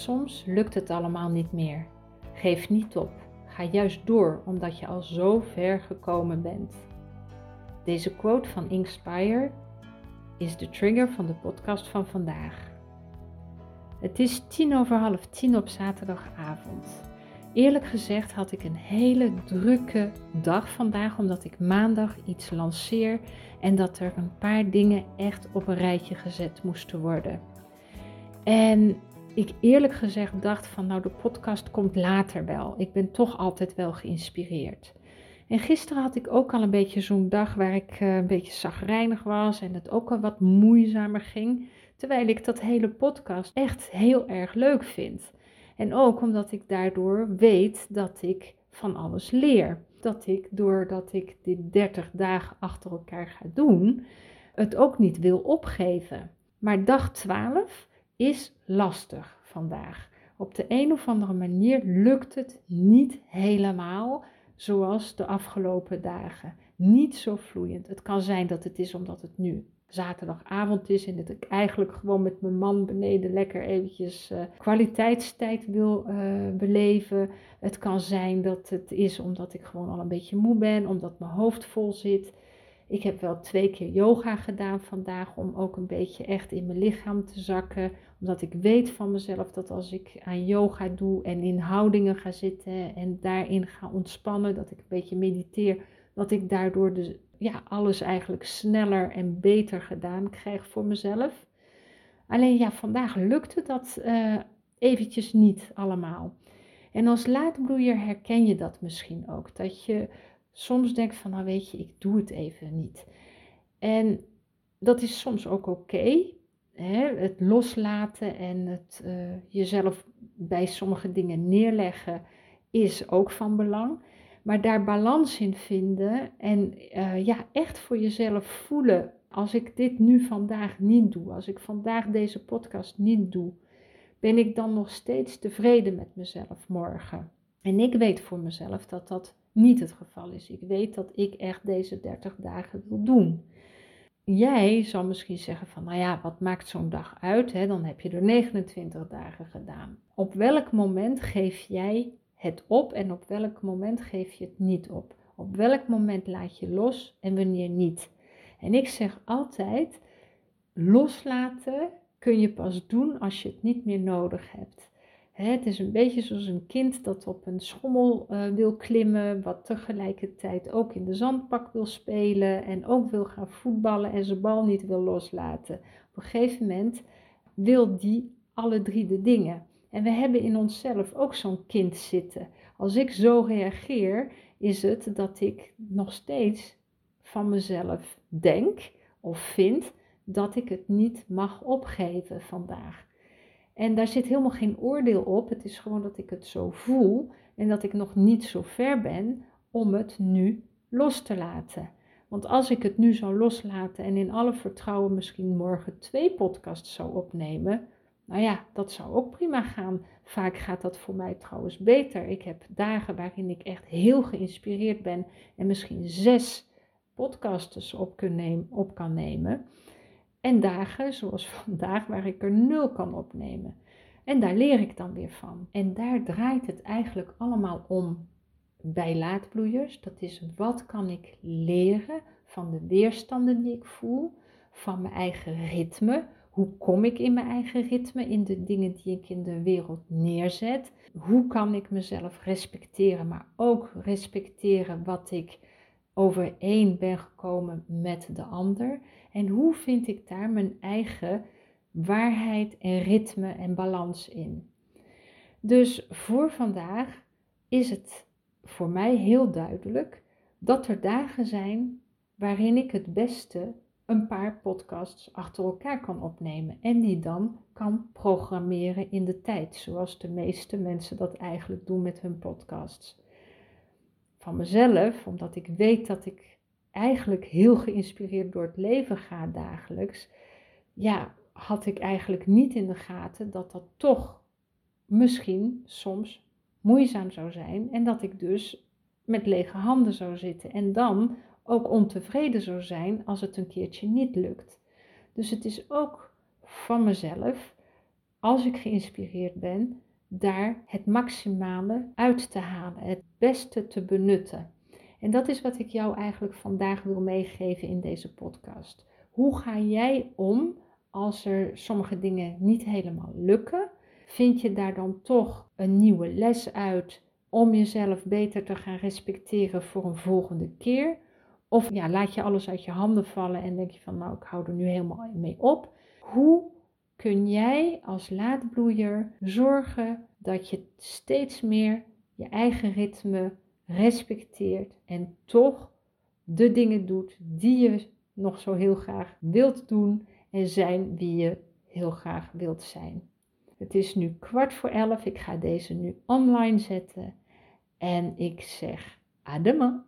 Soms lukt het allemaal niet meer. Geef niet op. Ga juist door omdat je al zo ver gekomen bent. Deze quote van Inspire is de trigger van de podcast van vandaag. Het is tien over half tien op zaterdagavond. Eerlijk gezegd had ik een hele drukke dag vandaag, omdat ik maandag iets lanceer en dat er een paar dingen echt op een rijtje gezet moesten worden. En ik eerlijk gezegd dacht van nou de podcast komt later wel. Ik ben toch altijd wel geïnspireerd. En gisteren had ik ook al een beetje zo'n dag waar ik eh, een beetje zagrijnig was en het ook al wat moeizamer ging. Terwijl ik dat hele podcast echt heel erg leuk vind. En ook omdat ik daardoor weet dat ik van alles leer. Dat ik doordat ik dit 30 dagen achter elkaar ga doen, het ook niet wil opgeven. Maar dag 12 is lastig vandaag. Op de een of andere manier lukt het niet helemaal zoals de afgelopen dagen. Niet zo vloeiend. Het kan zijn dat het is omdat het nu zaterdagavond is en dat ik eigenlijk gewoon met mijn man beneden lekker eventjes uh, kwaliteitstijd wil uh, beleven. Het kan zijn dat het is omdat ik gewoon al een beetje moe ben, omdat mijn hoofd vol zit. Ik heb wel twee keer yoga gedaan vandaag om ook een beetje echt in mijn lichaam te zakken. Omdat ik weet van mezelf dat als ik aan yoga doe en in houdingen ga zitten en daarin ga ontspannen, dat ik een beetje mediteer, dat ik daardoor de ja, alles eigenlijk sneller en beter gedaan krijg voor mezelf. Alleen ja, vandaag lukte dat uh, eventjes niet allemaal. En als laadbloeier herken je dat misschien ook. Dat je soms denkt van, nou weet je, ik doe het even niet. En dat is soms ook oké. het loslaten en het uh, jezelf bij sommige dingen neerleggen is ook van belang. Maar daar balans in vinden en uh, ja, echt voor jezelf voelen. Als ik dit nu vandaag niet doe, als ik vandaag deze podcast niet doe, ben ik dan nog steeds tevreden met mezelf morgen? En ik weet voor mezelf dat dat niet het geval is. Ik weet dat ik echt deze 30 dagen wil doen. Jij zal misschien zeggen van, nou ja, wat maakt zo'n dag uit? Hè? Dan heb je er 29 dagen gedaan. Op welk moment geef jij het op en op welk moment geef je het niet op? Op welk moment laat je los en wanneer niet? En ik zeg altijd, loslaten kun je pas doen als je het niet meer nodig hebt. Het is een beetje zoals een kind dat op een schommel uh, wil klimmen, wat tegelijkertijd ook in de zandpak wil spelen en ook wil gaan voetballen en zijn bal niet wil loslaten. Op een gegeven moment wil die alle drie de dingen. En we hebben in onszelf ook zo'n kind zitten. Als ik zo reageer, is het dat ik nog steeds van mezelf denk of vind dat ik het niet mag opgeven vandaag. En daar zit helemaal geen oordeel op. Het is gewoon dat ik het zo voel en dat ik nog niet zo ver ben om het nu los te laten. Want als ik het nu zou loslaten en in alle vertrouwen misschien morgen twee podcasts zou opnemen, nou ja, dat zou ook prima gaan. Vaak gaat dat voor mij trouwens beter. Ik heb dagen waarin ik echt heel geïnspireerd ben en misschien zes podcasts op, nemen, op kan nemen. En dagen zoals vandaag waar ik er nul kan opnemen. En daar leer ik dan weer van. En daar draait het eigenlijk allemaal om bij laadbloeiers. Dat is wat kan ik leren van de weerstanden die ik voel, van mijn eigen ritme hoe kom ik in mijn eigen ritme, in de dingen die ik in de wereld neerzet? Hoe kan ik mezelf respecteren, maar ook respecteren wat ik overeen ben gekomen met de ander? En hoe vind ik daar mijn eigen waarheid en ritme en balans in? Dus voor vandaag is het voor mij heel duidelijk dat er dagen zijn waarin ik het beste een paar podcasts achter elkaar kan opnemen en die dan kan programmeren in de tijd, zoals de meeste mensen dat eigenlijk doen met hun podcasts. Van mezelf, omdat ik weet dat ik eigenlijk heel geïnspireerd door het leven ga dagelijks, ja, had ik eigenlijk niet in de gaten dat dat toch misschien soms moeizaam zou zijn en dat ik dus met lege handen zou zitten en dan ook ontevreden zou zijn als het een keertje niet lukt. Dus het is ook van mezelf als ik geïnspireerd ben, daar het maximale uit te halen, het beste te benutten. En dat is wat ik jou eigenlijk vandaag wil meegeven in deze podcast. Hoe ga jij om als er sommige dingen niet helemaal lukken? Vind je daar dan toch een nieuwe les uit om jezelf beter te gaan respecteren voor een volgende keer? Of ja, laat je alles uit je handen vallen en denk je van nou, ik hou er nu helemaal mee op. Hoe kun jij als laadbloeier zorgen dat je steeds meer je eigen ritme respecteert en toch de dingen doet die je nog zo heel graag wilt doen en zijn wie je heel graag wilt zijn. Het is nu kwart voor elf. Ik ga deze nu online zetten. En ik zeg adema.